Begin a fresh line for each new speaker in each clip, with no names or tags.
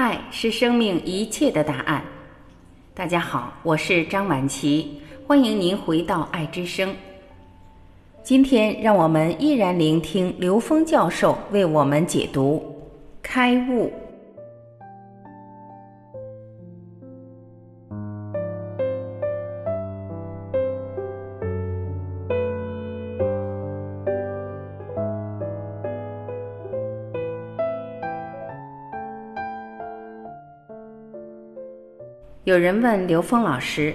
爱是生命一切的答案。大家好，我是张晚琪，欢迎您回到爱之声。今天，让我们依然聆听刘峰教授为我们解读《开悟》。有人问刘峰老师：“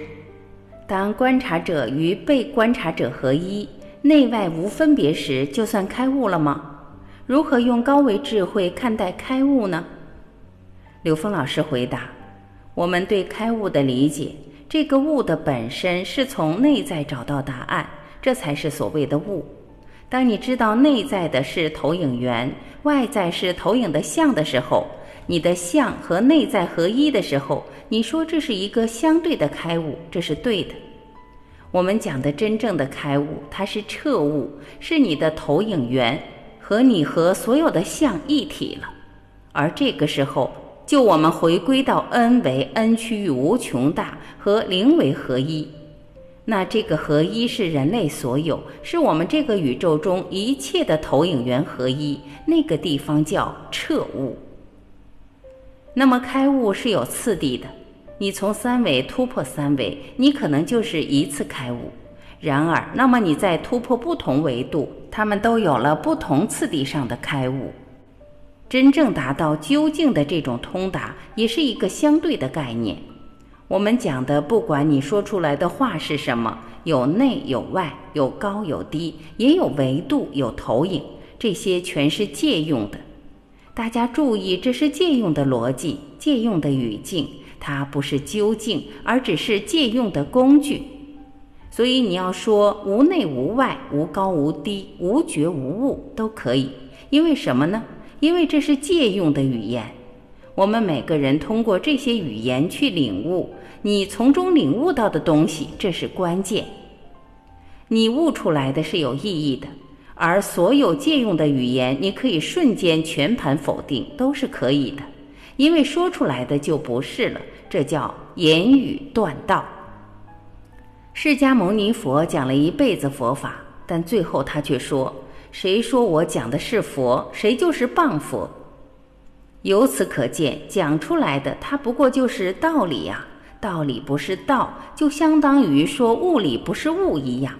当观察者与被观察者合一，内外无分别时，就算开悟了吗？如何用高维智慧看待开悟呢？”刘峰老师回答：“我们对开悟的理解，这个悟的本身是从内在找到答案，这才是所谓的悟。当你知道内在的是投影源，外在是投影的像的时候。”你的相和内在合一的时候，你说这是一个相对的开悟，这是对的。我们讲的真正的开悟，它是彻悟，是你的投影源和你和所有的相一体了。而这个时候，就我们回归到 n 为 n 区域无穷大和零为合一，那这个合一是人类所有，是我们这个宇宙中一切的投影源合一，那个地方叫彻悟。那么开悟是有次第的，你从三维突破三维，你可能就是一次开悟。然而，那么你在突破不同维度，他们都有了不同次第上的开悟。真正达到究竟的这种通达，也是一个相对的概念。我们讲的，不管你说出来的话是什么，有内有外，有高有低，也有维度有投影，这些全是借用的。大家注意，这是借用的逻辑，借用的语境，它不是究竟，而只是借用的工具。所以你要说无内无外，无高无低，无觉无物都可以。因为什么呢？因为这是借用的语言。我们每个人通过这些语言去领悟，你从中领悟到的东西，这是关键。你悟出来的是有意义的。而所有借用的语言，你可以瞬间全盘否定，都是可以的，因为说出来的就不是了，这叫言语断道。释迦牟尼佛讲了一辈子佛法，但最后他却说：“谁说我讲的是佛，谁就是谤佛。”由此可见，讲出来的他不过就是道理呀，道理不是道，就相当于说物理不是物一样。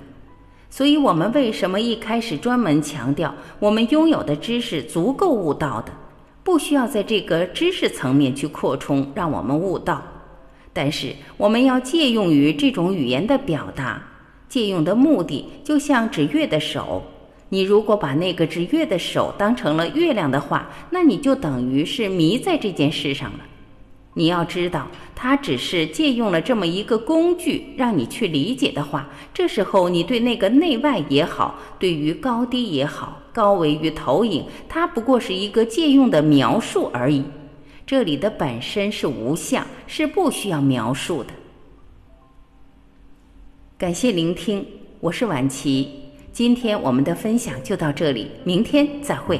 所以，我们为什么一开始专门强调我们拥有的知识足够悟道的，不需要在这个知识层面去扩充，让我们悟道？但是，我们要借用于这种语言的表达，借用的目的就像指月的手。你如果把那个指月的手当成了月亮的话，那你就等于是迷在这件事上了。你要知道，他只是借用了这么一个工具，让你去理解的话，这时候你对那个内外也好，对于高低也好，高维与投影，它不过是一个借用的描述而已。这里的本身是无相，是不需要描述的。感谢聆听，我是晚琪，今天我们的分享就到这里，明天再会。